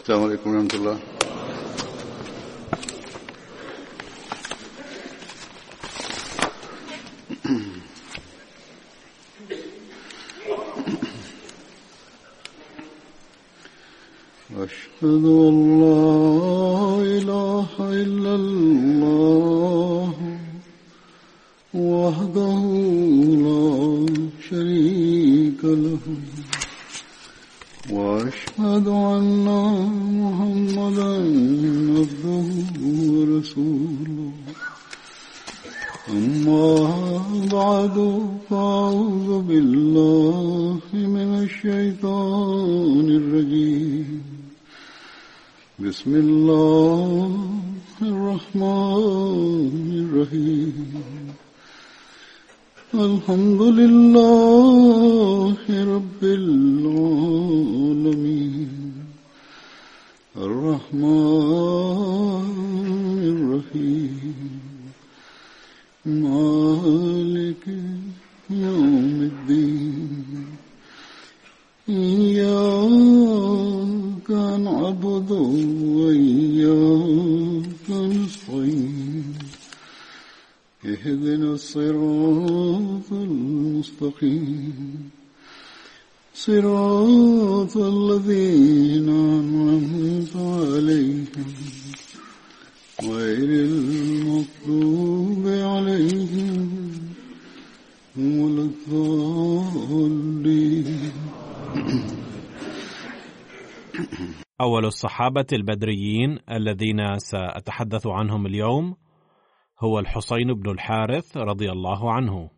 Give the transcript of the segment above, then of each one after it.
السلام عليكم ورحمة الله أشهد أن أول الصحابة البدريين الذين سأتحدث عنهم اليوم هو الحسين بن الحارث رضي الله عنه.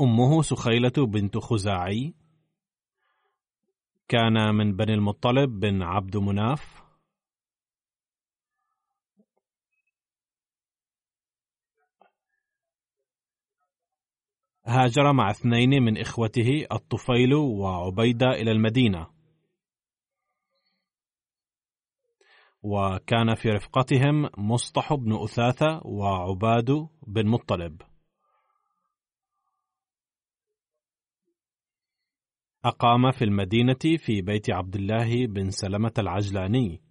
أمه سخيلة بنت خزاعي. كان من بني المطلب بن عبد مناف. هاجر مع اثنين من إخوته الطفيل وعبيدة إلى المدينة. وكان في رفقتهم مصطح بن أثاثة وعباد بن مطلب. أقام في المدينة في بيت عبد الله بن سلمة العجلاني.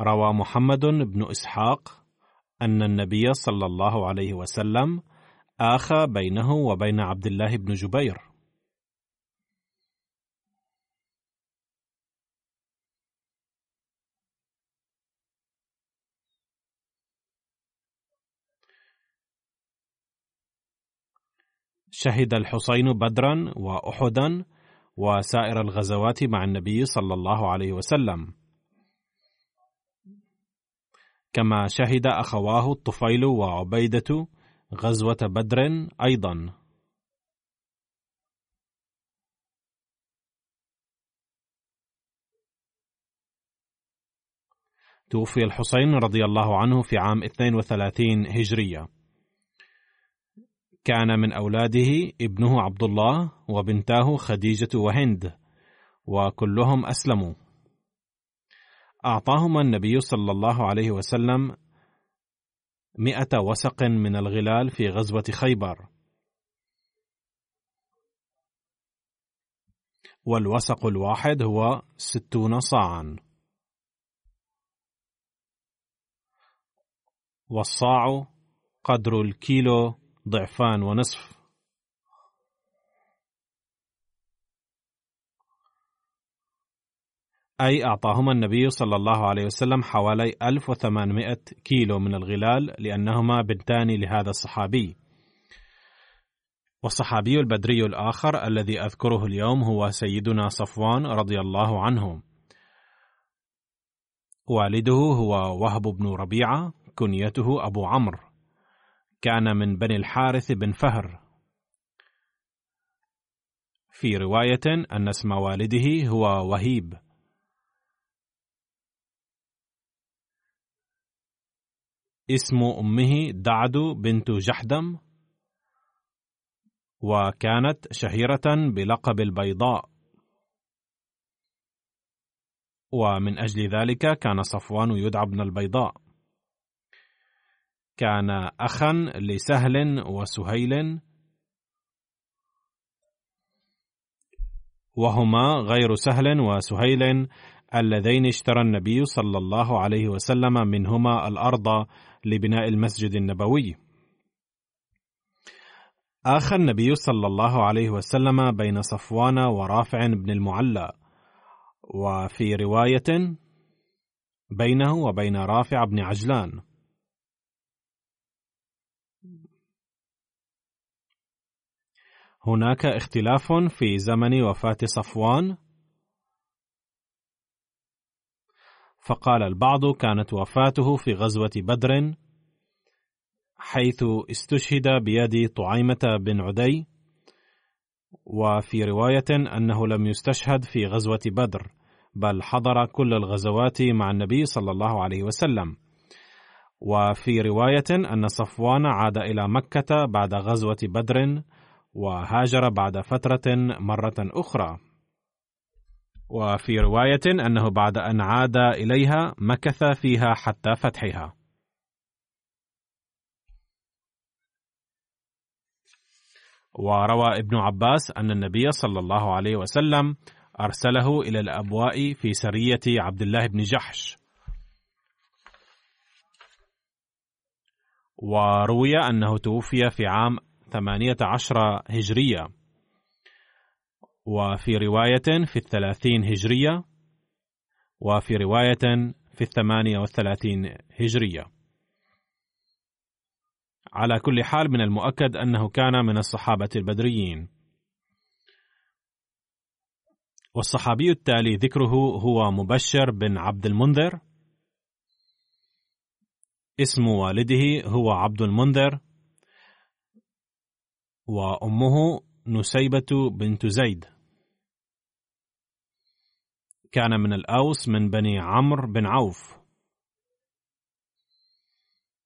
روى محمد بن إسحاق أن النبي صلى الله عليه وسلم آخى بينه وبين عبد الله بن جبير. شهد الحسين بدرا وأحدا وسائر الغزوات مع النبي صلى الله عليه وسلم. كما شهد أخواه الطفيل وعبيدة غزوة بدر أيضا. توفي الحسين رضي الله عنه في عام 32 هجرية. كان من أولاده ابنه عبد الله وبنتاه خديجة وهند وكلهم أسلموا. أعطاهما النبي صلى الله عليه وسلم مئة وسق من الغلال في غزوة خيبر. والوسق الواحد هو ستون صاعا. والصاع قدر الكيلو ضعفان ونصف. أي أعطاهما النبي صلى الله عليه وسلم حوالي 1800 كيلو من الغلال لأنهما بنتان لهذا الصحابي. والصحابي البدري الآخر الذي أذكره اليوم هو سيدنا صفوان رضي الله عنه. والده هو وهب بن ربيعة كنيته أبو عمرو. كان من بني الحارث بن فهر. في رواية أن اسم والده هو وهيب. اسم أمه دعد بنت جحدم وكانت شهيرة بلقب البيضاء. ومن أجل ذلك كان صفوان يدعى ابن البيضاء. كان أخا لسهل وسهيل وهما غير سهل وسهيل اللذين اشترى النبي صلى الله عليه وسلم منهما الأرض لبناء المسجد النبوي. آخى النبي صلى الله عليه وسلم بين صفوان ورافع بن المعلى. وفي رواية بينه وبين رافع بن عجلان. هناك اختلاف في زمن وفاة صفوان فقال البعض كانت وفاته في غزوة بدر حيث استشهد بيد طعيمة بن عدي وفي رواية أنه لم يستشهد في غزوة بدر بل حضر كل الغزوات مع النبي صلى الله عليه وسلم. وفي رواية أن صفوان عاد إلى مكة بعد غزوة بدر وهاجر بعد فترة مرة أخرى. وفي رواية أنه بعد أن عاد إليها مكث فيها حتى فتحها. وروى ابن عباس أن النبي صلى الله عليه وسلم أرسله إلى الأبواء في سرية عبد الله بن جحش. وروي أنه توفي في عام ثمانية عشر هجرية. وفي رواية في الثلاثين هجرية وفي رواية في الثمانية والثلاثين هجرية. على كل حال من المؤكد أنه كان من الصحابة البدريين. والصحابي التالي ذكره هو مبشر بن عبد المنذر. اسم والده هو عبد المنذر وأمه نسيبة بنت زيد. كان من الأوس من بني عمرو بن عوف.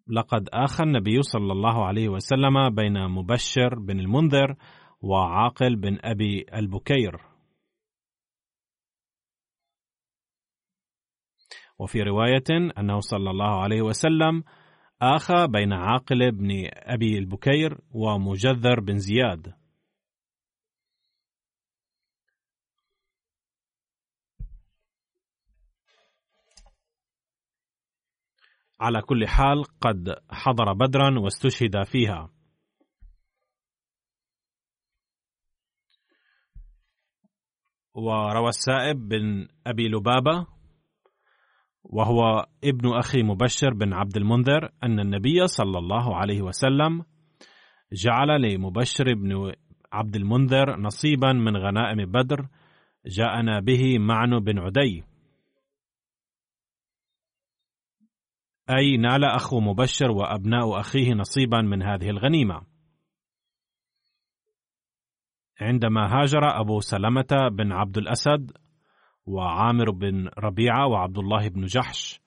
لقد آخى النبي صلى الله عليه وسلم بين مبشر بن المنذر وعاقل بن أبي البكير. وفي رواية أنه صلى الله عليه وسلم آخى بين عاقل بن أبي البكير ومجذر بن زياد. على كل حال قد حضر بدرا واستشهد فيها. وروى السائب بن أبي لبابة وهو ابن أخي مبشر بن عبد المنذر أن النبي صلى الله عليه وسلم جعل لمبشر بن عبد المنذر نصيبا من غنائم بدر جاءنا به معن بن عدي. أي نال أخو مبشر وأبناء أخيه نصيبا من هذه الغنيمة. عندما هاجر أبو سلمة بن عبد الأسد وعامر بن ربيعة وعبد الله بن جحش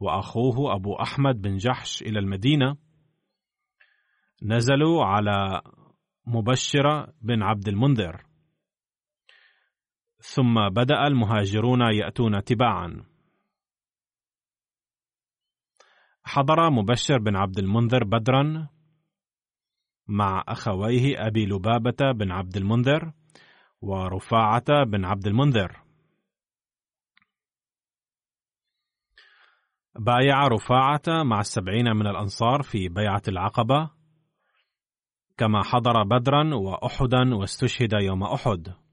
وأخوه أبو أحمد بن جحش إلى المدينة نزلوا على مبشرة بن عبد المنذر. ثم بدأ المهاجرون يأتون تباعا. حضر مبشر بن عبد المنذر بدرا مع أخويه أبي لبابة بن عبد المنذر ورفاعة بن عبد المنذر. بايع رفاعة مع السبعين من الأنصار في بيعة العقبة كما حضر بدرا وأحدا واستشهد يوم أحد.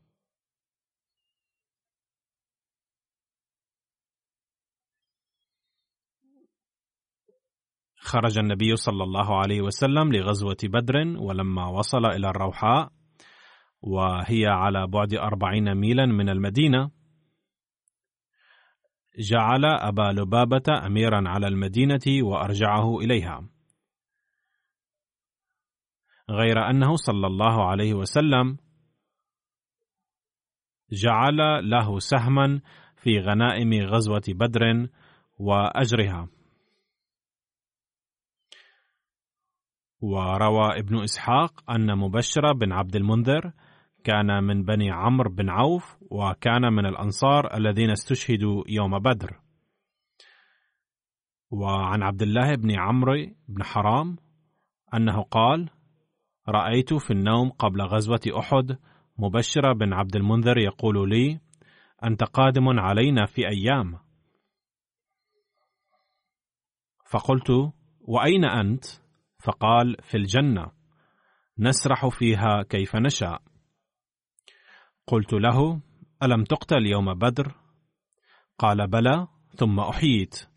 خرج النبي صلى الله عليه وسلم لغزوة بدر ولما وصل إلى الروحاء وهي على بعد أربعين ميلا من المدينة. جعل أبا لبابة أميرا على المدينة وأرجعه إليها. غير أنه صلى الله عليه وسلم جعل له سهما في غنائم غزوة بدر وأجرها. وروى ابن إسحاق أن مبشر بن عبد المنذر كان من بني عمرو بن عوف وكان من الأنصار الذين استشهدوا يوم بدر وعن عبد الله بن عمرو بن حرام أنه قال رأيت في النوم قبل غزوة أحد مبشر بن عبد المنذر يقول لي أنت قادم علينا في أيام فقلت وأين أنت؟ فقال في الجنة نسرح فيها كيف نشاء. قلت له ألم تقتل يوم بدر؟ قال بلى ثم أحييت.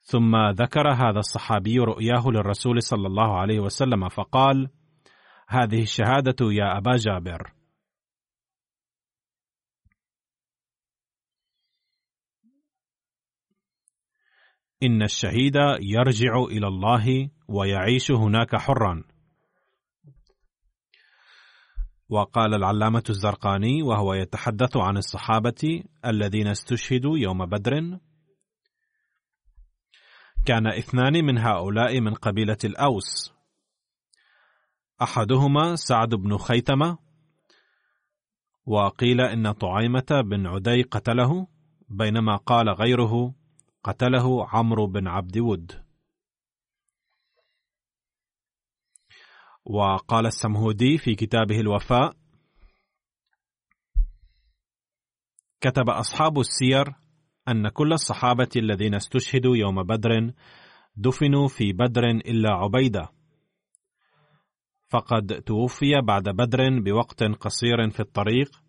ثم ذكر هذا الصحابي رؤياه للرسول صلى الله عليه وسلم فقال هذه الشهادة يا أبا جابر. إن الشهيد يرجع إلى الله ويعيش هناك حرا. وقال العلامة الزرقاني وهو يتحدث عن الصحابة الذين استشهدوا يوم بدر كان اثنان من هؤلاء من قبيلة الأوس. أحدهما سعد بن خيتمة وقيل إن طعيمة بن عدي قتله بينما قال غيره قتله عمرو بن عبد ود وقال السمهودي في كتابه الوفاء كتب أصحاب السير أن كل الصحابة الذين استشهدوا يوم بدر دفنوا في بدر إلا عبيدة. فقد توفي بعد بدر بوقت قصير في الطريق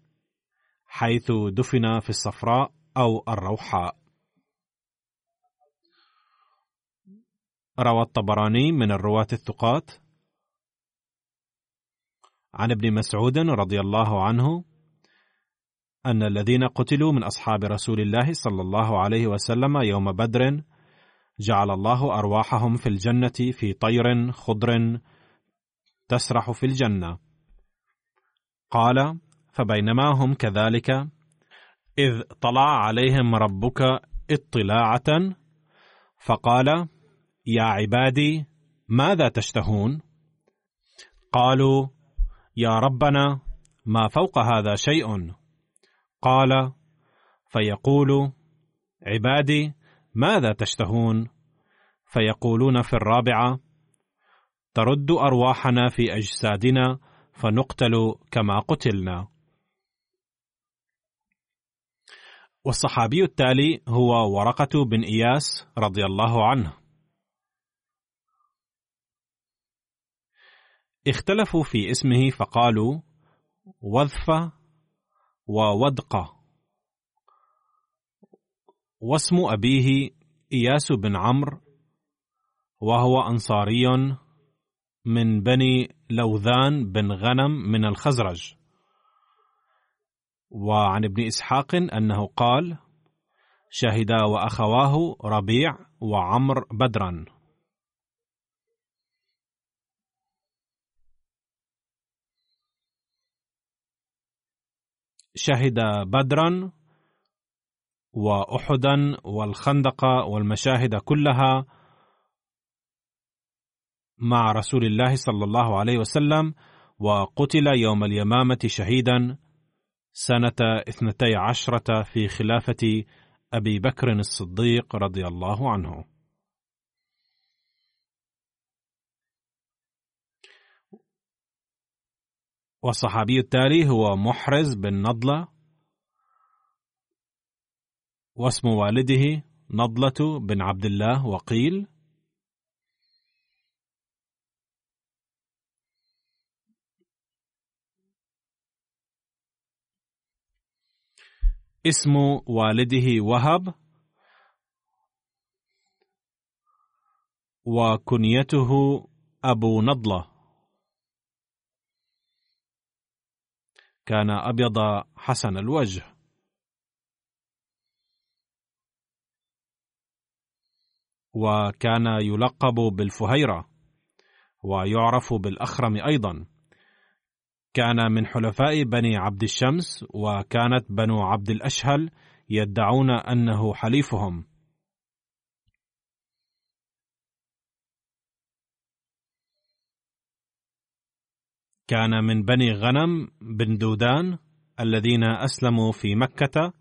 حيث دفن في الصفراء أو الروحاء. روى الطبراني من الرواة الثقات عن ابن مسعود رضي الله عنه أن الذين قتلوا من أصحاب رسول الله صلى الله عليه وسلم يوم بدر جعل الله أرواحهم في الجنة في طير خضر تسرح في الجنة. قال: فبينما هم كذلك إذ طلع عليهم ربك اطلاعة فقال: يا عبادي ماذا تشتهون؟ قالوا: يا ربنا ما فوق هذا شيء. قال فيقول عبادي ماذا تشتهون؟ فيقولون في الرابعة ترد أرواحنا في أجسادنا فنقتل كما قتلنا. والصحابي التالي هو ورقة بن إياس رضي الله عنه. اختلفوا في اسمه فقالوا وظفه وودقة واسم أبيه إياس بن عمرو وهو أنصاري من بني لوذان بن غنم من الخزرج. وعن ابن إسحاق أنه قال شهد وأخواه ربيع وعمر بدرا. شهد بدرا واحدا والخندق والمشاهد كلها مع رسول الله صلى الله عليه وسلم وقتل يوم اليمامة شهيدا سنة اثنتي عشرة في خلافة أبي بكر الصديق رضي الله عنه. والصحابي التالي هو محرز بن نضلة واسم والده نضلة بن عبد الله وقيل. اسم والده وهب وكنيته أبو نضلة. كان أبيض حسن الوجه. وكان يلقب بالفهيرة ويعرف بالأخرم أيضا. كان من حلفاء بني عبد الشمس وكانت بنو عبد الأشهل يدعون أنه حليفهم. كان من بني غنم بن دودان الذين أسلموا في مكة.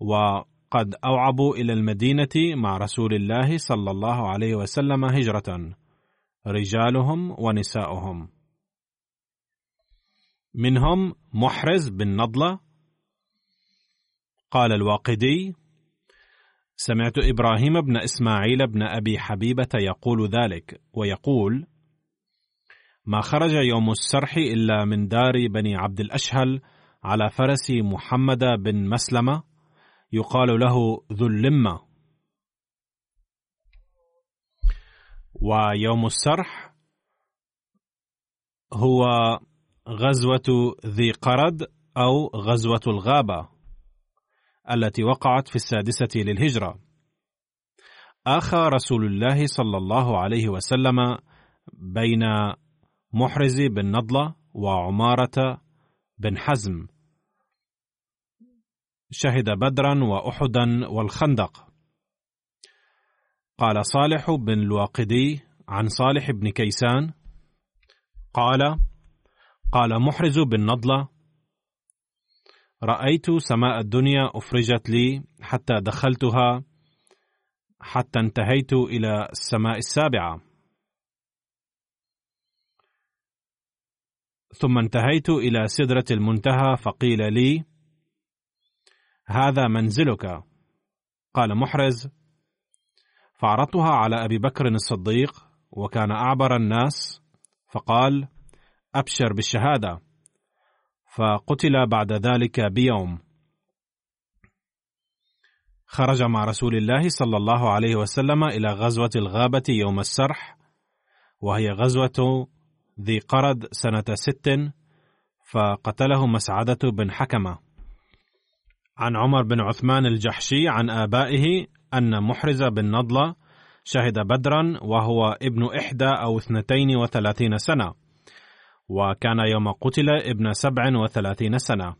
وقد أوعبوا إلى المدينة مع رسول الله صلى الله عليه وسلم هجرة. رجالهم ونساؤهم. منهم محرز بن نضلة. قال الواقدي سمعت إبراهيم بن إسماعيل بن أبي حبيبة يقول ذلك ويقول ما خرج يوم السرح إلا من دار بني عبد الأشهل على فرس محمد بن مسلمة يقال له ذو اللمة. ويوم السرح هو غزوة ذي قرد أو غزوة الغابة. التي وقعت في السادسة للهجرة. آخى رسول الله صلى الله عليه وسلم بين محرز بن نضلة وعمارة بن حزم. شهد بدرا وأحدا والخندق. قال صالح بن الواقدي عن صالح بن كيسان قال قال محرز بن نضلة رأيت سماء الدنيا أفرجت لي حتى دخلتها حتى انتهيت إلى السماء السابعة. ثم انتهيت إلى سدرة المنتهى فقيل لي هذا منزلك. قال محرز فعرضتها على أبي بكر الصديق وكان أعبر الناس فقال أبشر بالشهادة. فقتل بعد ذلك بيوم. خرج مع رسول الله صلى الله عليه وسلم إلى غزوة الغابة يوم السرح وهي غزوة ذي قرد سنة ست فقتله مسعدة بن حكمة. عن عمر بن عثمان الجحشي عن آبائه أن محرز بن نضلة شهد بدرا وهو ابن إحدى أو اثنتين وثلاثين سنة. وكان يوم قتل ابن سبع وثلاثين سنة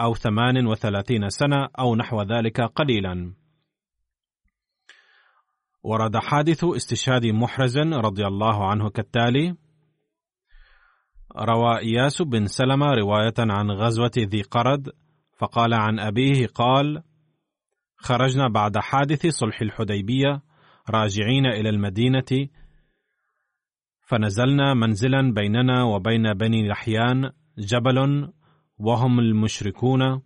أو ثمان وثلاثين سنة أو نحو ذلك قليلا. ورد حادث استشهاد محرز رضي الله عنه كالتالي روى إياس بن سلمة رواية عن غزوة ذي قرد فقال عن أبيه قال: خرجنا بعد حادث صلح الحديبية راجعين إلى المدينة فنزلنا منزلا بيننا وبين بني لحيان جبل وهم المشركون.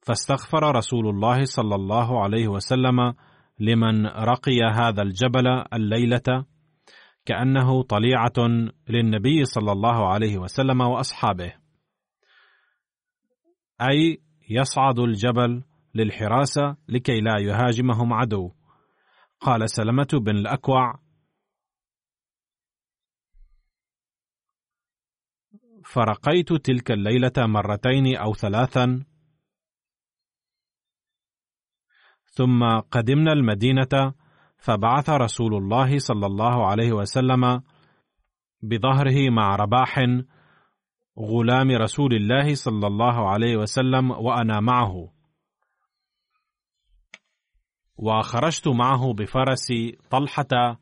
فاستغفر رسول الله صلى الله عليه وسلم لمن رقي هذا الجبل الليلة كأنه طليعة للنبي صلى الله عليه وسلم وأصحابه. أي يصعد الجبل للحراسة لكي لا يهاجمهم عدو. قال سلمة بن الأكوع فرقيت تلك الليلة مرتين أو ثلاثا؟ ثم قدمنا المدينة فبعث رسول الله صلى الله عليه وسلم بظهره مع رباح غلام رسول الله صلى الله عليه وسلم وأنا معه. وخرجت معه بفرس طلحة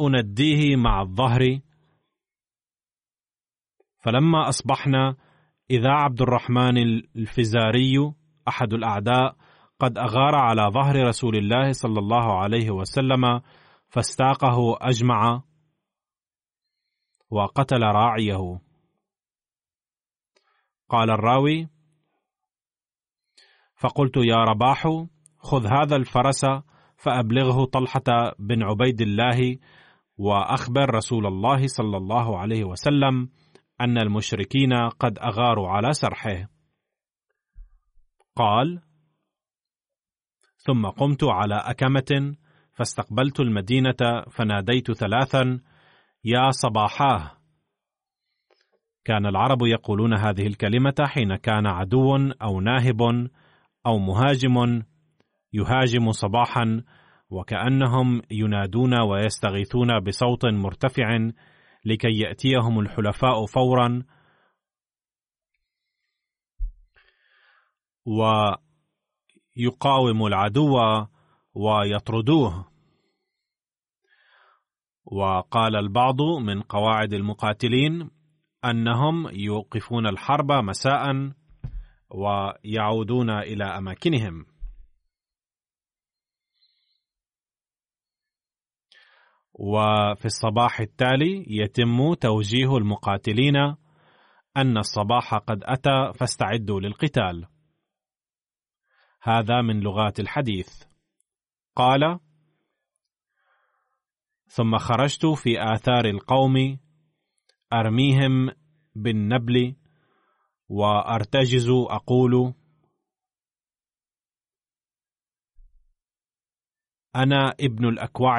انديه مع الظهر فلما أصبحنا إذا عبد الرحمن الفزاري أحد الأعداء قد أغار على ظهر رسول الله صلى الله عليه وسلم فاستاقه أجمع وقتل راعيه. قال الراوي فقلت يا رباح خذ هذا الفرس فأبلغه طلحة بن عبيد الله وأخبر رسول الله صلى الله عليه وسلم أن المشركين قد أغاروا على سرحه. قال: ثم قمت على أكمة فاستقبلت المدينة فناديت ثلاثا: يا صباحاه كان العرب يقولون هذه الكلمة حين كان عدو أو ناهب أو مهاجم يهاجم صباحا وكأنهم ينادون ويستغيثون بصوت مرتفع لكي يأتيهم الحلفاء فورا. ويقاوم العدو ويطردوه. وقال البعض من قواعد المقاتلين أنهم يوقفون الحرب مساء ويعودون إلى أماكنهم. وفي الصباح التالي يتم توجيه المقاتلين أن الصباح قد أتى فاستعدوا للقتال. هذا من لغات الحديث. قال ثم خرجت في آثار القوم أرميهم بالنبل وأرتجز أقول أنا ابن الأكوع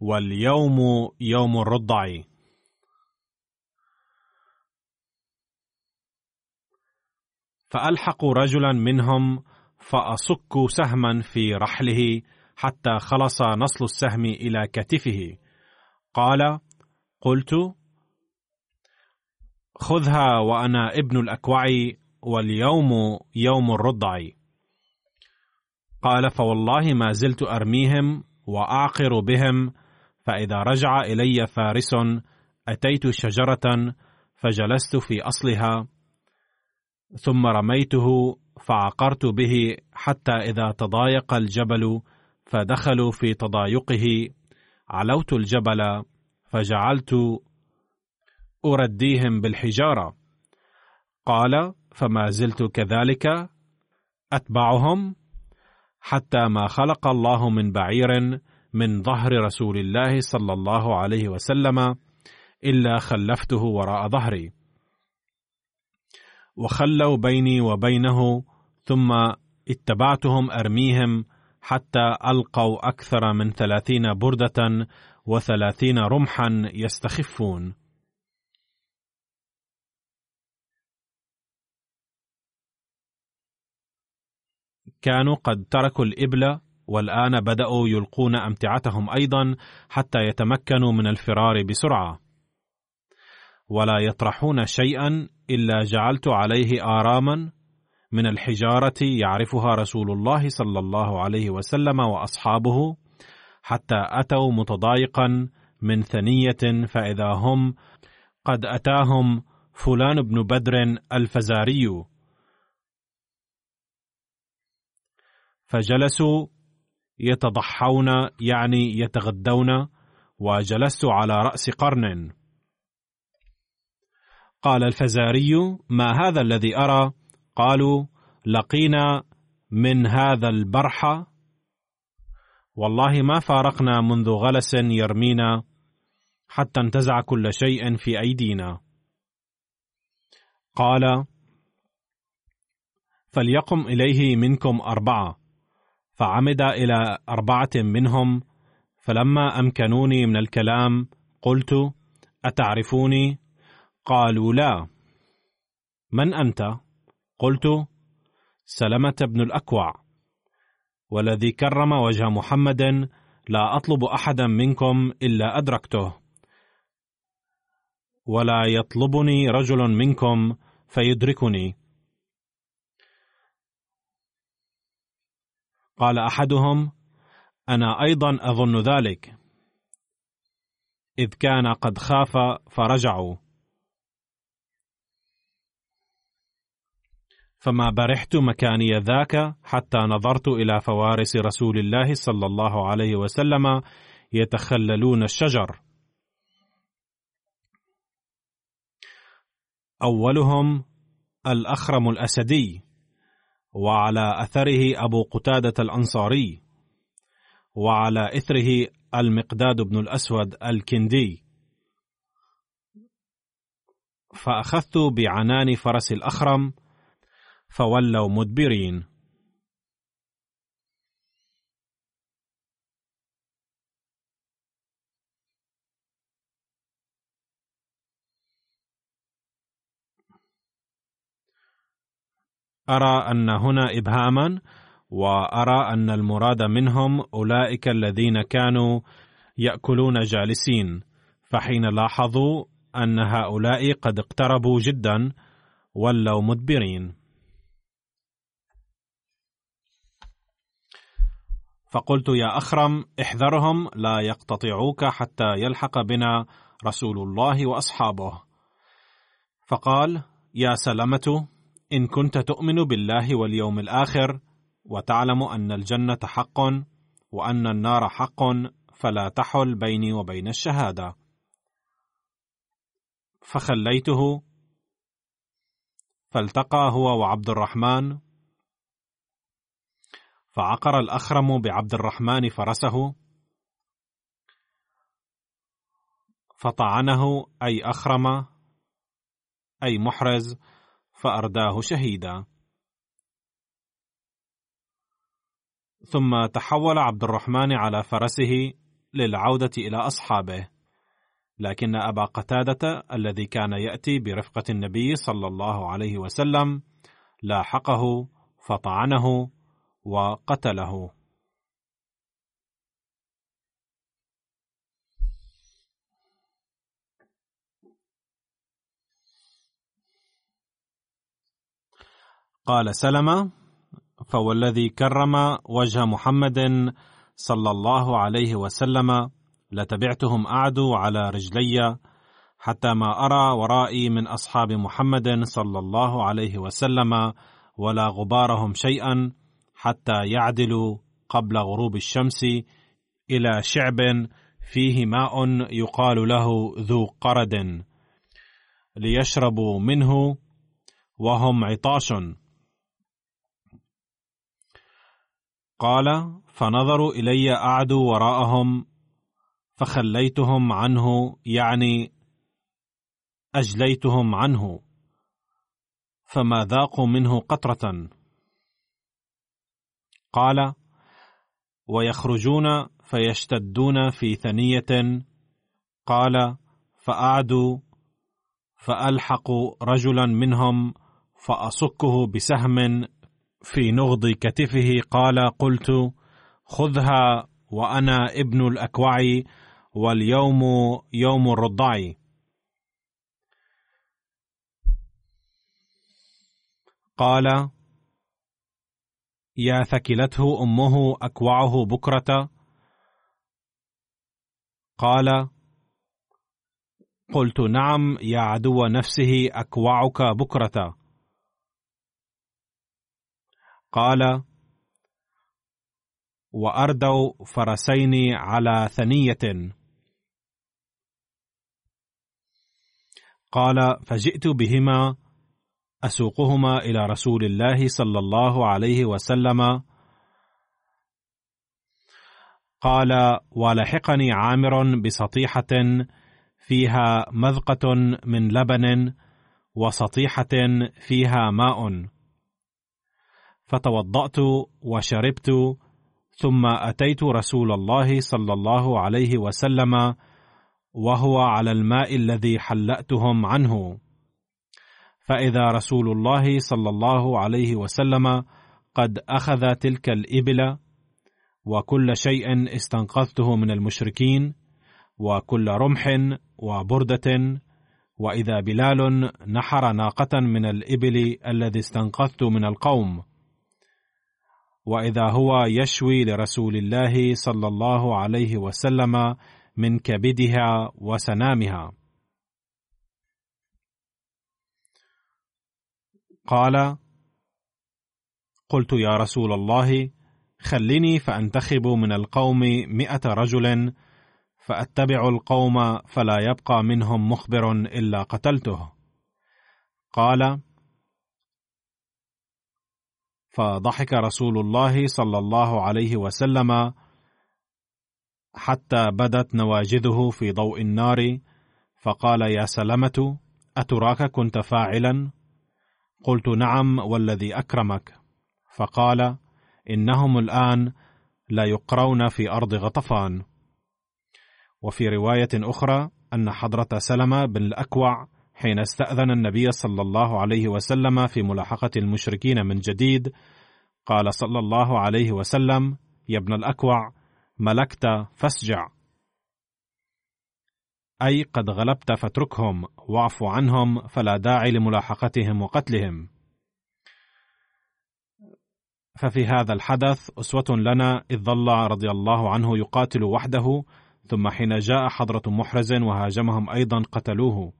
واليوم يوم الرضع. فألحق رجلا منهم فأصك سهما في رحله حتى خلص نصل السهم إلى كتفه. قال قلت خذها وأنا ابن الأكوع واليوم يوم الرضع. قال فوالله ما زلت أرميهم وأعقر بهم فإذا رجع إلي فارس أتيت شجرة فجلست في أصلها ثم رميته فعقرت به حتى إذا تضايق الجبل فدخلوا في تضايقه. علوت الجبل فجعلت أرديهم بالحجارة. قال فما زلت كذلك أتبعهم حتى ما خلق الله من بعير من ظهر رسول الله صلى الله عليه وسلم إلا خلفته وراء ظهري. وخلوا بيني وبينه ثم اتبعتهم أرميهم حتى ألقوا أكثر من ثلاثين بردة وثلاثين رمحا يستخفون. كانوا قد تركوا الإبل والآن بدأوا يلقون أمتعتهم أيضا حتى يتمكنوا من الفرار بسرعة. ولا يطرحون شيئا إلا جعلت عليه آراما من الحجارة يعرفها رسول الله صلى الله عليه وسلم وأصحابه حتى أتوا متضايقا من ثنية فإذا هم قد أتاهم فلان بن بدر الفزاري. فجلسوا يتضحون يعني يتغدون وجلست على رأس قرن. قال الفزاري ما هذا الذي أرى؟ قالوا لقينا من هذا البرح. والله ما فارقنا منذ غلس يرمينا حتى انتزع كل شيء في أيدينا. قال فليقم إليه منكم أربعة. فعمد إلى أربعة منهم فلما أمكنوني من الكلام قلت أتعرفوني؟ قالوا لا من أنت؟ قلت سلمة بن الأكوع والذي كرم وجه محمد لا أطلب أحدا منكم إلا أدركته ولا يطلبني رجل منكم فيدركني قال أحدهم أنا أيضا أظن ذلك. إذ كان قد خاف فرجعوا. فما برحت مكاني ذاك حتى نظرت إلى فوارس رسول الله صلى الله عليه وسلم يتخللون الشجر. أولهم الأخرم الأسدي. وعلى أثره أبو قتادة الأنصاري وعلى إثره المقداد بن الأسود الكندي. فأخذت بعنان فرس الأخرم فولوا مدبرين. أرى أن هنا إبهاما وأرى أن المراد منهم أولئك الذين كانوا يأكلون جالسين. فحين لاحظوا أن هؤلاء قد اقتربوا جدا ولوا مدبرين. فقلت يا أخرم احذرهم لا يقتطعوك حتى يلحق بنا رسول الله وأصحابه. فقال يا سلمه إن كنت تؤمن بالله واليوم الآخر وتعلم أن الجنة حق وأن النار حق فلا تحل بيني وبين الشهادة. فخليته فالتقى هو وعبد الرحمن فعقر الأخرم بعبد الرحمن فرسه فطعنه أي أخرم أي محرز فأرداه شهيدا. ثم تحول عبد الرحمن على فرسه للعودة إلى أصحابه. لكن أبا قتادة الذي كان يأتي برفقة النبي صلى الله عليه وسلم لاحقه فطعنه وقتله. قال سلمة فوالذي كرم وجه محمد صلى الله عليه وسلم لتبعتهم أعدوا على رجلي حتى ما أرى ورائي من أصحاب محمد صلى الله عليه وسلم ولا غبارهم شيئا حتى يعدلوا قبل غروب الشمس إلى شعب فيه ماء يقال له ذو قرد ليشربوا منه وهم عطاش. قال فنظروا إلي أعدوا وراءهم فخليتهم عنه يعني أجليتهم عنه فما ذاقوا منه قطرة. قال ويخرجون فيشتدون في ثنية. قال فأعدوا فالحق رجلا منهم فأصكه بسهم في نغض كتفه قال قلت خذها وأنا ابن الأكوع واليوم يوم الرضع قال يا ثكلته أمه أكوعه بكرة. قال قلت نعم يا عدو نفسه أكوعك بكرة. قال واردوا فرسين على ثنية. قال فجئت بهما أسوقهما إلى رسول الله صلى الله عليه وسلم. قال ولحقني عامر بسطيحة فيها مذقة من لبن وسطيحة فيها ماء. فتوضأت وشربت ثم أتيت رسول الله صلى الله عليه وسلم وهو على الماء الذي حلأتهم عنه. فإذا رسول الله صلى الله عليه وسلم قد أخذ تلك الإبل وكل شيء استنقذته من المشركين وكل رمح وبردة وإذا بلال نحر ناقة من الإبل الذي استنقذت من القوم وإذا هو يشوي لرسول الله صلى الله عليه وسلم من كبدها وسنامها. قال قلت يا رسول الله خلني فأنتخب من القوم مئة رجل فأتبع القوم فلا يبقى منهم مخبر إلا قتلته. قال فضحك رسول الله صلى الله عليه وسلم حتى بدت نواجذه في ضوء النار فقال يا سلمه أتراك كنت فاعلا؟ قلت نعم والذي أكرمك. فقال إنهم الآن لا يقرون في أرض غطفان. وفي رواية أخرى أن حضرة سلمة بن الأكوع حين استأذن النبي صلى الله عليه وسلم في ملاحقة المشركين من جديد قال صلى الله عليه وسلم يا ابن الأكوع ملكت فاسجع. أي قد غلبت فاتركهم واعف عنهم فلا داعي لملاحقتهم وقتلهم. ففي هذا الحدث أسوة لنا إذ ظل رضي الله عنه يقاتل وحده ثم حين جاء حضرة محرز وهاجمهم أيضا قتلوه.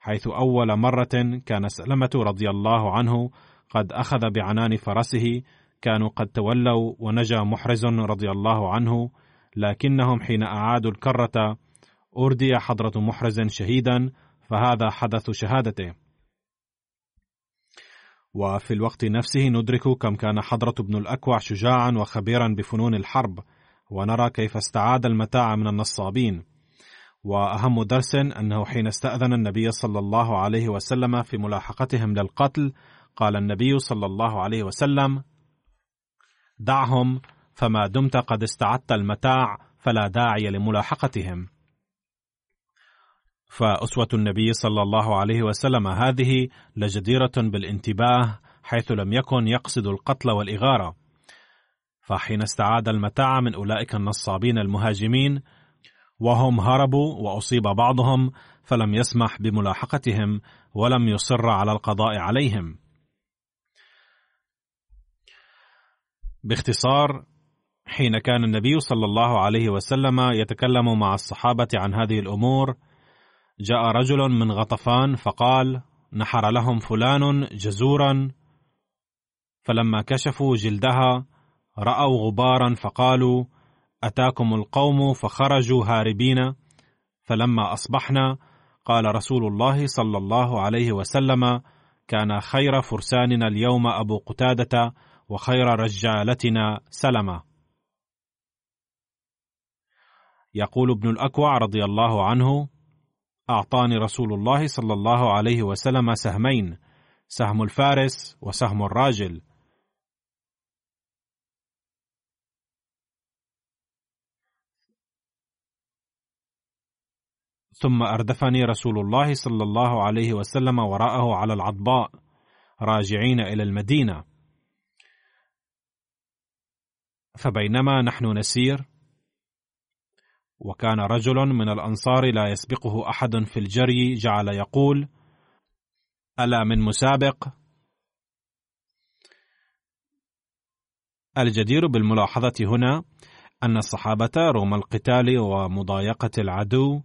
حيث أول مرة كان سلمة رضي الله عنه قد أخذ بعنان فرسه. كانوا قد تولوا ونجا محرز رضي الله عنه لكنهم حين أعادوا الكرة أردي حضرة محرز شهيدا فهذا حدث شهادته. وفي الوقت نفسه ندرك كم كان حضرة بن الأكوع شجاعا وخبيرا بفنون الحرب ونرى كيف استعاد المتاع من النصابين. وأهم درس أنه حين استأذن النبي صلى الله عليه وسلم في ملاحقتهم للقتل قال النبي صلى الله عليه وسلم دعهم فما دمت قد استعدت المتاع فلا داعي لملاحقتهم. فأسوة النبي صلى الله عليه وسلم هذه لجديرة بالانتباه حيث لم يكن يقصد القتل والإغارة. فحين استعاد المتاع من أولئك النصابين المهاجمين وهم هربوا وأصيب بعضهم فلم يسمح بملاحقتهم ولم يصر على القضاء عليهم. باختصار حين كان النبي صلى الله عليه وسلم يتكلم مع الصحابة عن هذه الأمور جاء رجل من غطفان فقال نحر لهم فلان جزورا. فلما كشفوا جلدها رأوا غبارا فقالوا أتاكم القوم فخرجوا هاربين فلما أصبحنا قال رسول الله صلى الله عليه وسلم كان خير فرساننا اليوم أبو قتادة وخير رجالتنا سلمة. يقول ابن الأكوع رضي الله عنه أعطاني رسول الله صلى الله عليه وسلم سهمين سهم الفارس وسهم الراجل ثم أردفني رسول الله صلى الله عليه وسلم وراءه على العضباء راجعين إلى المدينة. فبينما نحن نسير وكان رجل من الأنصار لا يسبقه أحد في الجري جعل يقول ألا من مسابق؟ الجدير بالملاحظة هنا أن الصحابة رغم القتال ومضايقة العدو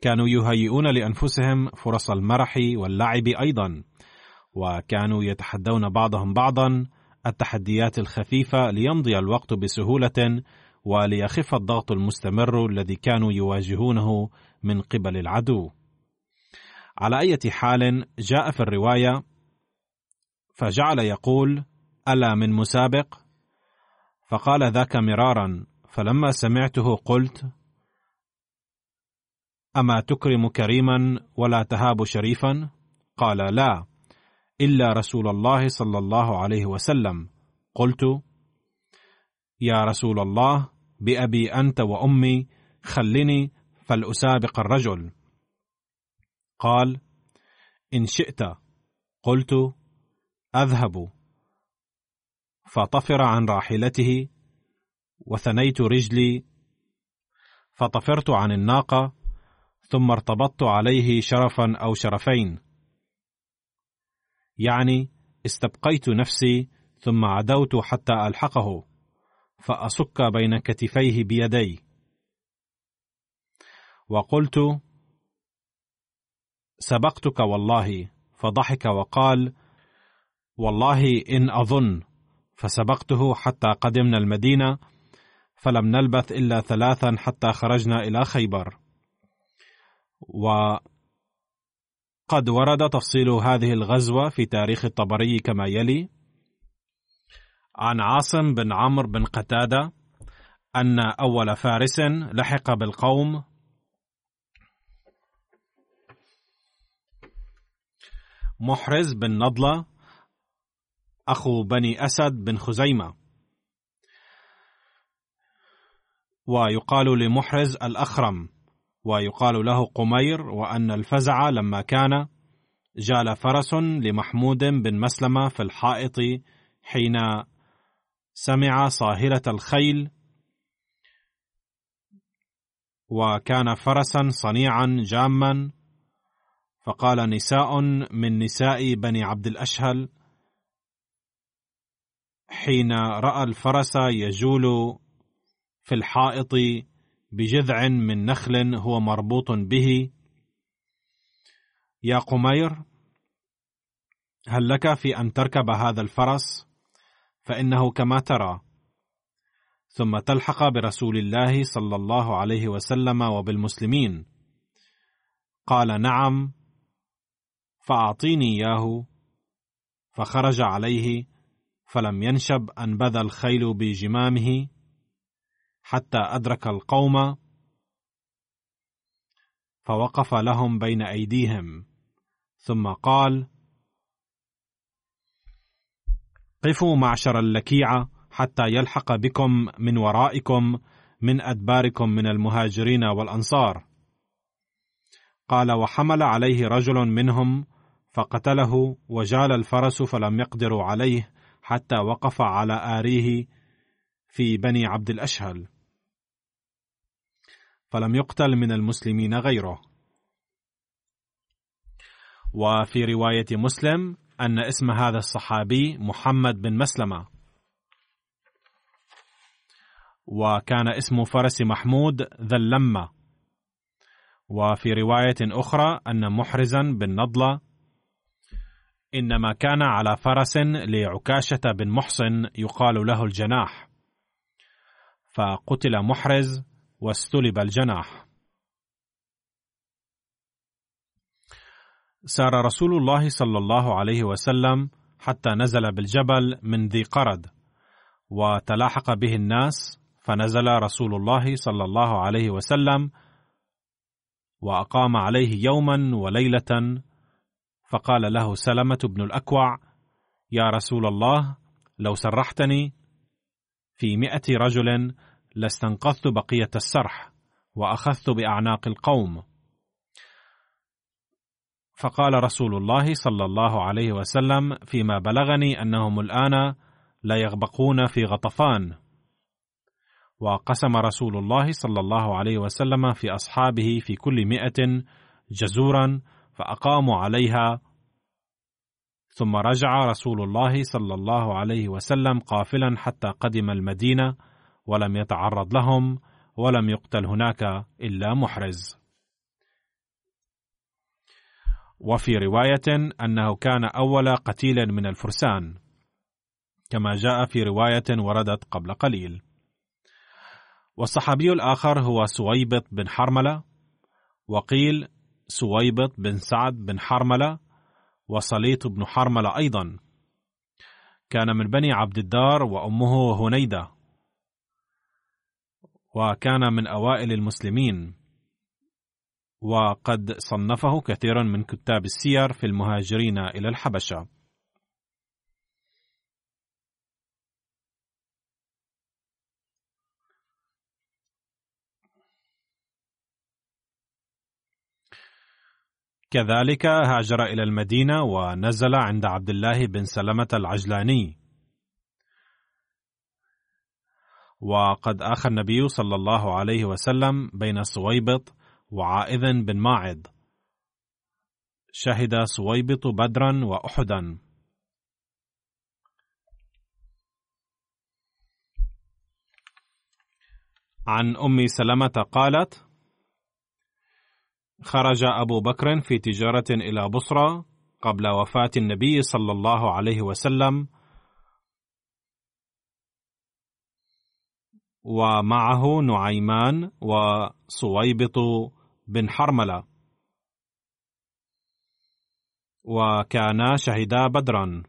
كانوا يهيئون لأنفسهم فرص المرح واللعب أيضا وكانوا يتحدون بعضهم بعضا التحديات الخفيفة ليمضي الوقت بسهولة وليخف الضغط المستمر الذي كانوا يواجهونه من قبل العدو. على اية حال جاء في الرواية فجعل يقول ألا من مسابق؟ فقال ذاك مرارا. فلما سمعته قلت أما تكرم كريما ولا تهاب شريفا؟ قال لا إلا رسول الله صلى الله عليه وسلم. قلت يا رسول الله بأبي أنت وأمي خلني فلأسابق الرجل. قال إن شئت. قلت أذهب. فطفر عن راحلته وثنيت رجلي فطفرت عن الناقة ثم ارتبطت عليه شرفا أو شرفين. يعني استبقيت نفسي ثم عدوت حتى ألحقه فأصك بين كتفيه بيدي. وقلت سبقتك والله. فضحك وقال والله إن أظن. فسبقته حتى قدمنا المدينة فلم نلبث إلا ثلاثا حتى خرجنا إلى خيبر. وقد ورد تفصيل هذه الغزوة في تاريخ الطبري كما يلي عن عاصم بن عمرو بن قتادة أن أول فارس لحق بالقوم. محرز بن نضلة أخو بني أسد بن خزيمة. ويقال لمحرز الأخرم ويقال له قمير وأن الفزع لما كان جال فرس لمحمود بن مسلمة في الحائط حين سمع صاهرة الخيل وكان فرسا صنيعا جاما فقال نساء من نساء بني عبد الأشهل. حين رأى الفرس يجول في الحائط بجذع من نخل هو مربوط به. يا قمير هل لك في أن تركب هذا الفرس؟ فإنه كما ترى. ثم تلحق برسول الله صلى الله عليه وسلم وبالمسلمين. قال نعم فأعطيني إياه. فخرج عليه فلم ينشب أن بذى الخيل بجمامه. حتى أدرك القوم فوقف لهم بين أيديهم. ثم قال قفوا معشر اللكيعه حتى يلحق بكم من ورائكم من أدباركم من المهاجرين والأنصار. قال وحمل عليه رجل منهم فقتله وجال الفرس فلم يقدروا عليه حتى وقف على آريه في بني عبد الأشهل. فلم يقتل من المسلمين غيره. وفي رواية مسلم أن اسم هذا الصحابي محمد بن مسلمة. وكان اسم فرس محمود ذا اللمة. وفي رواية أخرى أن محرزا بن نضلة إنما كان على فرس لعكاشة بن محصن يقال له الجناح. فقتل محرز واستلب الجناح. سار رسول الله صلى الله عليه وسلم حتى نزل بالجبل من ذي قرد وتلاحق به الناس فنزل رسول الله صلى الله عليه وسلم وأقام عليه يوما وليلة فقال له سلمة بن الأكوع يا رسول الله لو سرحتني في مئة رجل لاستنقذت بقية السرح وأخذت بأعناق القوم. فقال رسول الله صلى الله عليه وسلم فيما بلغني أنهم الآن لا يغبقون في غطفان. وقسم رسول الله صلى الله عليه وسلم في أصحابه في كل مئة جزورا فأقاموا عليها. ثم رجع رسول الله صلى الله عليه وسلم قافلا حتى قدم المدينة ولم يتعرض لهم ولم يقتل هناك إلا محرز. وفي رواية أنه كان أول قتيل من الفرسان كما جاء في رواية وردت قبل قليل. والصحابي الآخر هو سويبط بن حرملة وقيل سويبط بن سعد بن حرملة وصليط بن حرملة أيضا. كان من بني عبد الدار وأمه هنيدة. وكان من أوائل المسلمين. وقد صنفه كثير من كتاب السير في المهاجرين إلى الحبشة. كذلك هاجر إلى المدينة ونزل عند عبد الله بن سلمة العجلاني. وقد آخى النبي صلى الله عليه وسلم بين صويبط وعائذ بن ماعد. شهد صويبط بدرا وأحدا. عن أم سلمة قالت خرج أبو بكر في تجارة إلى بصرى قبل وفاة النبي صلى الله عليه وسلم ومعه نعيمان وصويبط بن حرملة. وكانا شهدا بدرا.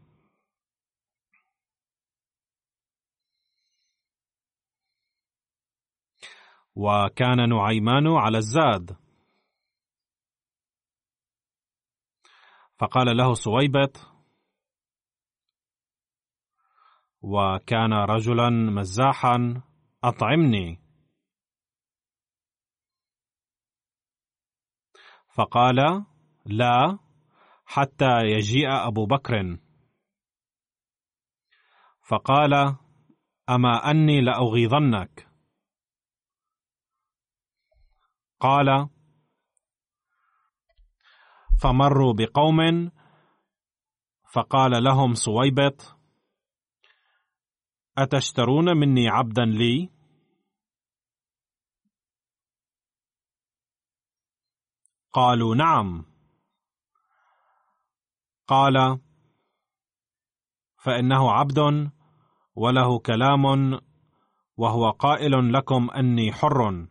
وكان نعيمان على الزاد. فقال له صويبط وكان رجلا مزاحا. أطعمني. فقال لا حتى يجيء أبو بكر. فقال أما أني لأغيظنك. قال فمروا بقوم فقال لهم صويبط أتشترون مني عبدا لي؟ قالوا نعم. قال فإنه عبد وله كلام وهو قائل لكم أني حر.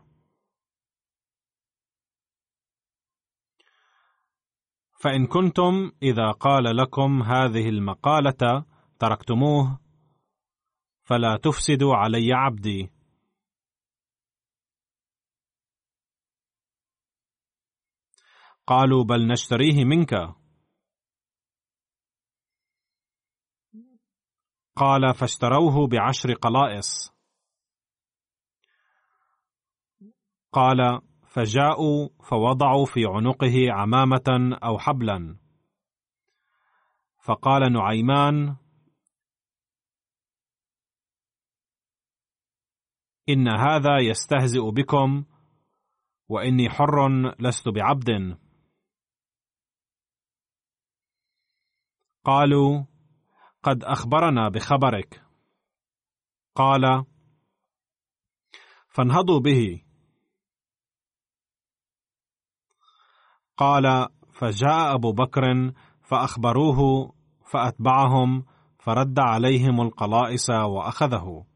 فإن كنتم إذا قال لكم هذه المقالة تركتموه فلا تفسدوا علي عبدي. قالوا بل نشتريه منك. قال فاشتروه بعشر قلائص. قال فجاءوا فوضعوا في عنقه عمامة أو حبلا. فقال نعيمان إن هذا يستهزئ بكم وإني حر لست بعبد. قالوا قد أخبرنا بخبرك. قال فانهضوا به. قال فجاء أبو بكر فأخبروه فأتبعهم فرد عليهم القلائص وأخذه.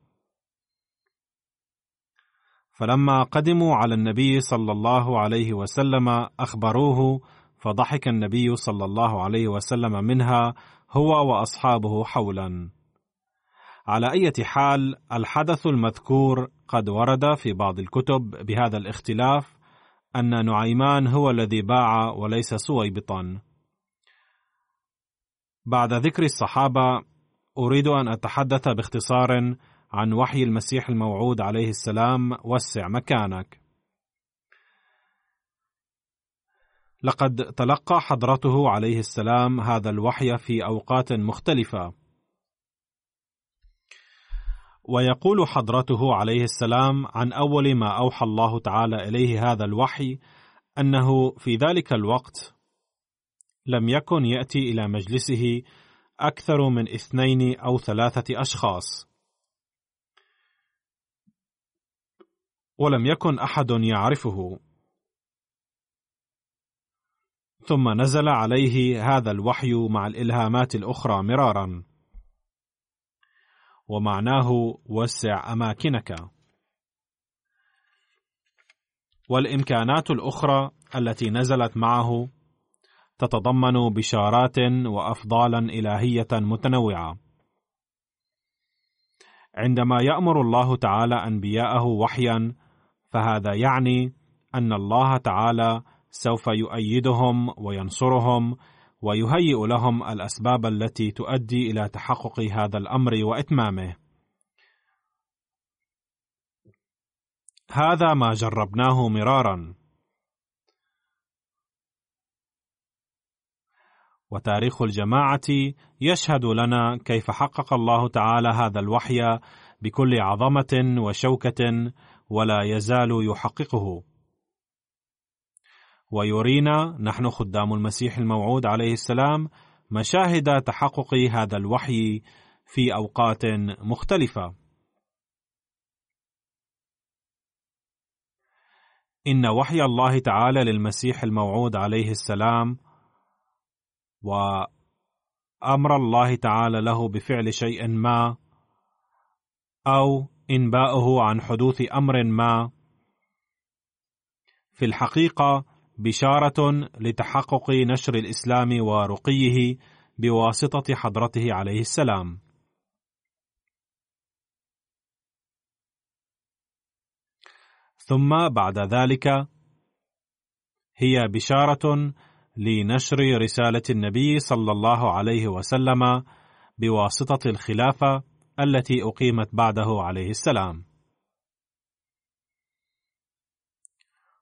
فلما قدموا على النبي صلى الله عليه وسلم أخبروه فضحك النبي صلى الله عليه وسلم منها هو وأصحابه حولا. على أي حال الحدث المذكور قد ورد في بعض الكتب بهذا الاختلاف أن نعيمان هو الذي باع وليس سويبطا. بعد ذكر الصحابة أريد أن أتحدث باختصار عن وحي المسيح الموعود عليه السلام وسع مكانك. لقد تلقى حضرته عليه السلام هذا الوحي في أوقات مختلفة. ويقول حضرته عليه السلام عن أول ما أوحى الله تعالى إليه هذا الوحي أنه في ذلك الوقت لم يكن يأتي إلى مجلسه أكثر من اثنين أو ثلاثة أشخاص. ولم يكن أحد يعرفه. ثم نزل عليه هذا الوحي مع الإلهامات الأخرى مرارا. ومعناه وسع أماكنك. والإمكانات الأخرى التي نزلت معه تتضمن بشارات وأفضالا إلهية متنوعة. عندما يأمر الله تعالى أنبياءه وحيا فهذا يعني أن الله تعالى سوف يؤيدهم وينصرهم ويهيئ لهم الأسباب التي تؤدي إلى تحقق هذا الأمر وإتمامه. هذا ما جربناه مرارا. وتاريخ الجماعة يشهد لنا كيف حقق الله تعالى هذا الوحي بكل عظمة وشوكة ولا يزال يحققه. ويرينا نحن خدام المسيح الموعود عليه السلام مشاهد تحقق هذا الوحي في أوقات مختلفة. إن وحي الله تعالى للمسيح الموعود عليه السلام وأمر الله تعالى له بفعل شيء ما أو إنباؤه عن حدوث أمر ما في الحقيقة بشارة لتحقق نشر الإسلام ورقيه بواسطة حضرته عليه السلام. ثم بعد ذلك هي بشارة لنشر رسالة النبي صلى الله عليه وسلم بواسطة الخلافة التي أقيمت بعده عليه السلام.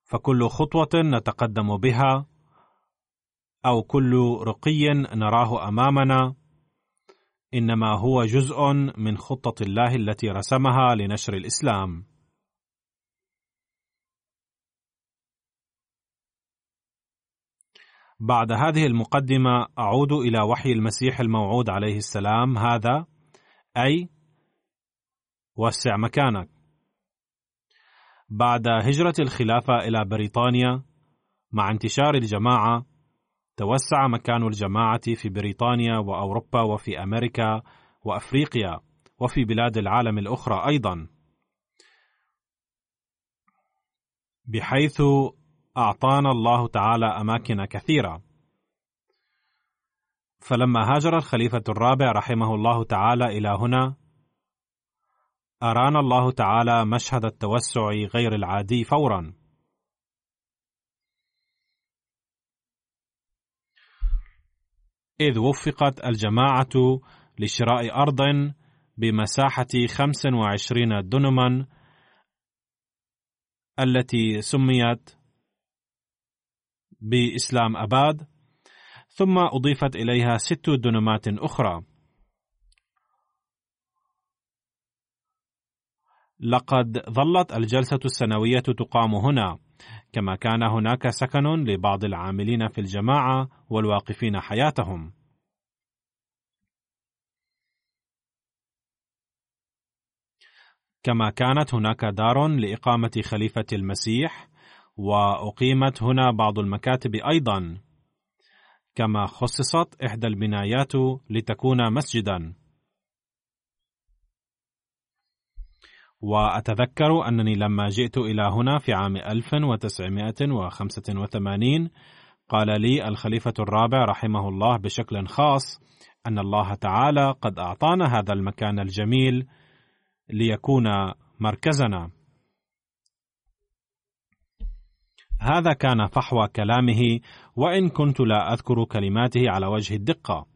فكل خطوة نتقدم بها أو كل رقي نراه أمامنا إنما هو جزء من خطة الله التي رسمها لنشر الإسلام. بعد هذه المقدمة أعود إلى وحي المسيح الموعود عليه السلام. هذا أي وسع مكانك. بعد هجرة الخلافة إلى بريطانيا مع انتشار الجماعة توسع مكان الجماعة في بريطانيا وأوروبا وفي أمريكا وأفريقيا وفي بلاد العالم الأخرى أيضا. بحيث أعطانا الله تعالى أماكن كثيرة. فلما هاجر الخليفة الرابع رحمه الله تعالى إلى هنا أرانا الله تعالى مشهد التوسع غير العادي فورا. إذ وفقت الجماعة لشراء أرض بمساحة 25 دنما التي سميت بإسلام أباد. ثم أضيفت إليها ست دنمات أخرى. لقد ظلت الجلسة السنوية تقام هنا. كما كان هناك سكن لبعض العاملين في الجماعة والواقفين حياتهم. كما كانت هناك دار لإقامة خليفة المسيح وأقيمت هنا بعض المكاتب أيضا. كما خصصت إحدى البنايات لتكون مسجدا. وأتذكر أنني لما جئت إلى هنا في عام 1985 قال لي الخليفة الرابع رحمه الله بشكل خاص أن الله تعالى قد أعطانا هذا المكان الجميل ليكون مركزنا. هذا كان فحوى كلامه وإن كنت لا أذكر كلماته على وجه الدقة.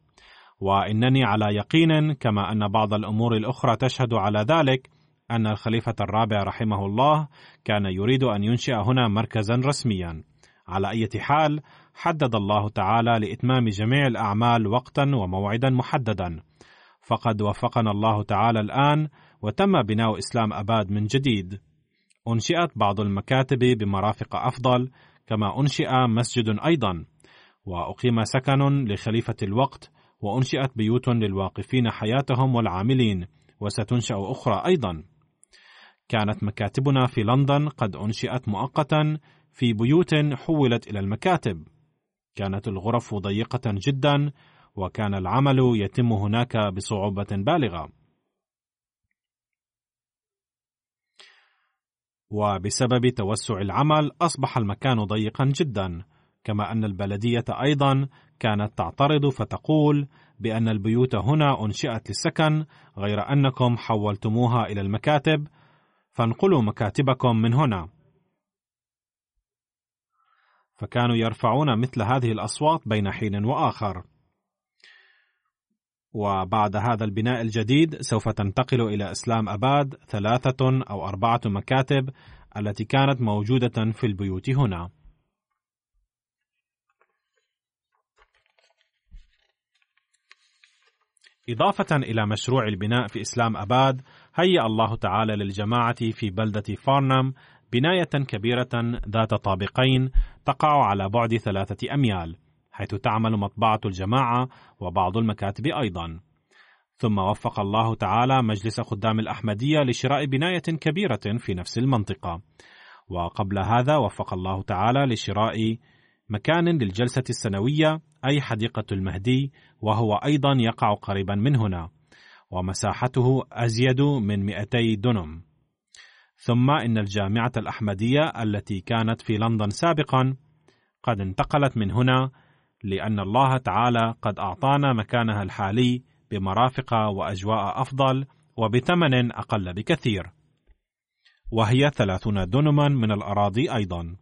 وإنني على يقين كما أن بعض الأمور الأخرى تشهد على ذلك أن الخليفة الرابع رحمه الله كان يريد أن ينشئ هنا مركزا رسميا. على أي حال حدد الله تعالى لإتمام جميع الأعمال وقتا وموعدا محددا. فقد وفقنا الله تعالى الآن وتم بناء إسلام أباد من جديد. أنشئت بعض المكاتب بمرافق أفضل كما أنشئ مسجد أيضا. وأقيم سكن لخليفة الوقت وأنشئت بيوت للواقفين حياتهم والعاملين وستنشأ أخرى أيضا. كانت مكاتبنا في لندن قد أنشئت مؤقتا في بيوت حولت إلى المكاتب. كانت الغرف ضيقة جدا وكان العمل يتم هناك بصعوبة بالغة. وبسبب توسع العمل أصبح المكان ضيقا جدا كما أن البلدية أيضا كانت تعترض فتقول بأن البيوت هنا أنشئت للسكن غير أنكم حولتموها إلى المكاتب فانقلوا مكاتبكم من هنا. فكانوا يرفعون مثل هذه الأصوات بين حين وآخر. وبعد هذا البناء الجديد سوف تنتقل إلى إسلام أباد ثلاثة أو أربعة مكاتب التي كانت موجودة في البيوت هنا. إضافة إلى مشروع البناء في إسلام أباد، هيأ الله تعالى للجماعة في بلدة فارنم بناية كبيرة ذات طابقين تقع على بعد ثلاثة أميال، حيث تعمل مطبعة الجماعة وبعض المكاتب أيضا. ثم وفق الله تعالى مجلس خدام الأحمدية لشراء بناية كبيرة في نفس المنطقة. وقبل هذا وفق الله تعالى لشراء مكان للجلسة السنوية أي حديقة المهدي وهو أيضا يقع قريبا من هنا ومساحته أزيد من 200 دنم ثم إن الجامعة الأحمدية التي كانت في لندن سابقا قد انتقلت من هنا لأن الله تعالى قد أعطانا مكانها الحالي بمرافق وأجواء أفضل وبثمن أقل بكثير. وهي ثلاثون دنما من الأراضي أيضا.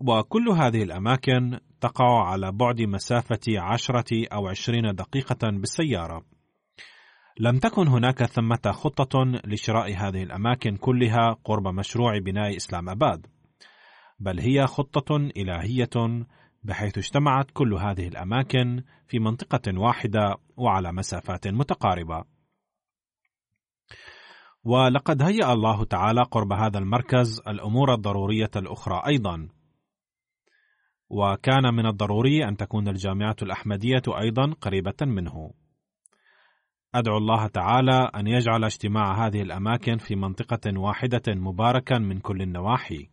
وكل هذه الأماكن تقع على بعد مسافة عشرة أو عشرين دقيقة بالسيارة. لم تكن هناك ثمة خطة لشراء هذه الأماكن كلها قرب مشروع بناء إسلام أباد. بل هي خطة إلهية بحيث اجتمعت كل هذه الأماكن في منطقة واحدة وعلى مسافات متقاربة. ولقد هيأ الله تعالى قرب هذا المركز الأمور الضرورية الأخرى أيضا. وكان من الضروري أن تكون الجامعة الأحمدية أيضا قريبة منه. أدعو الله تعالى أن يجعل اجتماع هذه الأماكن في منطقة واحدة مباركا من كل النواحي.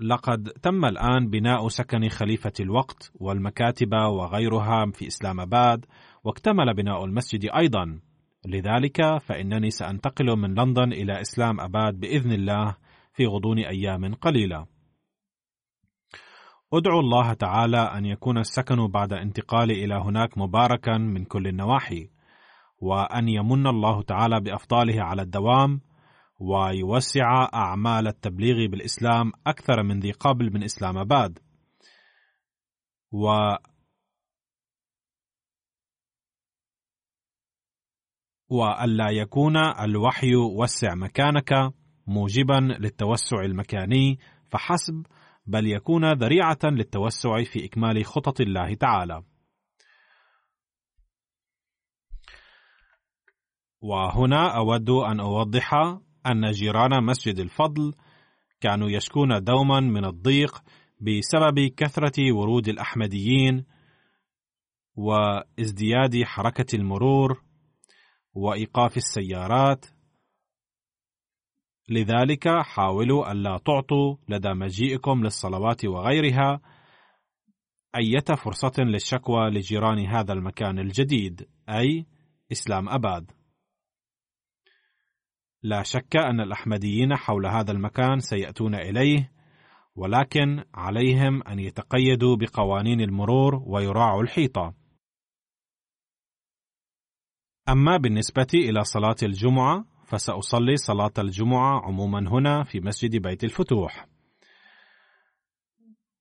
لقد تم الآن بناء سكن خليفة الوقت والمكاتب وغيرها في إسلام آباد واكتمل بناء المسجد أيضا لذلك فإنني سأنتقل من لندن إلى إسلام أباد بإذن الله في غضون أيام قليلة. أدعو الله تعالى أن يكون السكن بعد انتقالي إلى هناك مباركا من كل النواحي، وأن يمن الله تعالى بأفضاله على الدوام، ويوسع أعمال التبليغ بالإسلام أكثر من ذي قبل من إسلام أباد. و وألا يكون الوحي وسع مكانك موجبا للتوسع المكاني فحسب بل يكون ذريعة للتوسع في إكمال خطط الله تعالى وهنا أود أن أوضح أن جيران مسجد الفضل كانوا يشكون دوما من الضيق بسبب كثرة ورود الأحمديين وازدياد حركة المرور وإيقاف السيارات لذلك حاولوا ألا تعطوا لدى مجيئكم للصلوات وغيرها أية فرصة للشكوى لجيران هذا المكان الجديد أي إسلام أباد. لا شك أن الأحمديين حول هذا المكان سيأتون إليه ولكن عليهم أن يتقيدوا بقوانين المرور ويراعوا الحيطة أما بالنسبة إلى صلاة الجمعة فسأصلي صلاة الجمعة عموما هنا في مسجد بيت الفتوح.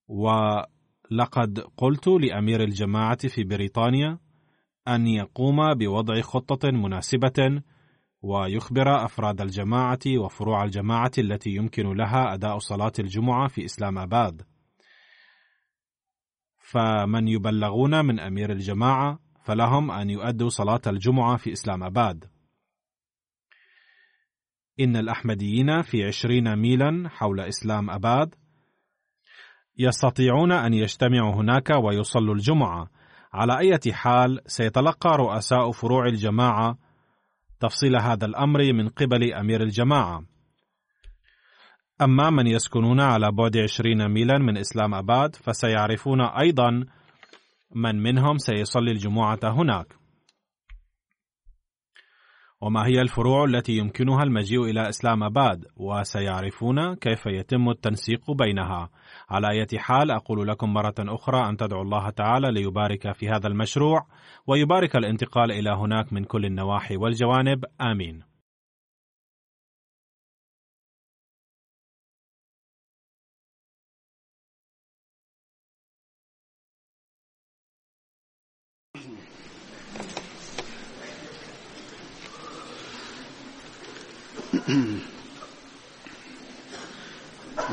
ولقد قلت لأمير الجماعة في بريطانيا أن يقوم بوضع خطة مناسبة ويخبر أفراد الجماعة وفروع الجماعة التي يمكن لها أداء صلاة الجمعة في إسلام آباد. فمن يبلغون من أمير الجماعة فلهم أن يؤدوا صلاة الجمعة في إسلام أباد. إن الأحمديين في عشرين ميلا حول إسلام أباد يستطيعون أن يجتمعوا هناك ويصلوا الجمعة على أي حال سيتلقى رؤساء فروع الجماعة تفصيل هذا الأمر من قبل أمير الجماعة. أما من يسكنون على بعد عشرين ميلا من إسلام أباد فسيعرفون أيضا من منهم سيصلي الجمعة هناك. وما هي الفروع التي يمكنها المجيء إلى إسلام أباد؟ وسيعرفون كيف يتم التنسيق بينها. على أي حال أقول لكم مرة أخرى أن تدعوا الله تعالى ليبارك في هذا المشروع ويبارك الانتقال إلى هناك من كل النواحي والجوانب. آمين.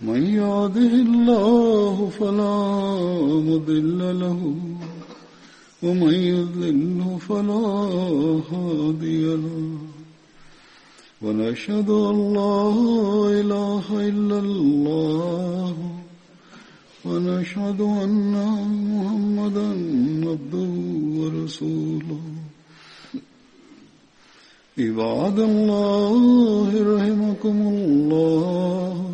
من يهده الله فلا مضل له ومن يضلل فلا هادي له. ونشهد أن لا إله إلا الله ونشهد أن محمدا عبده ورسوله. عباد الله رحمكم الله.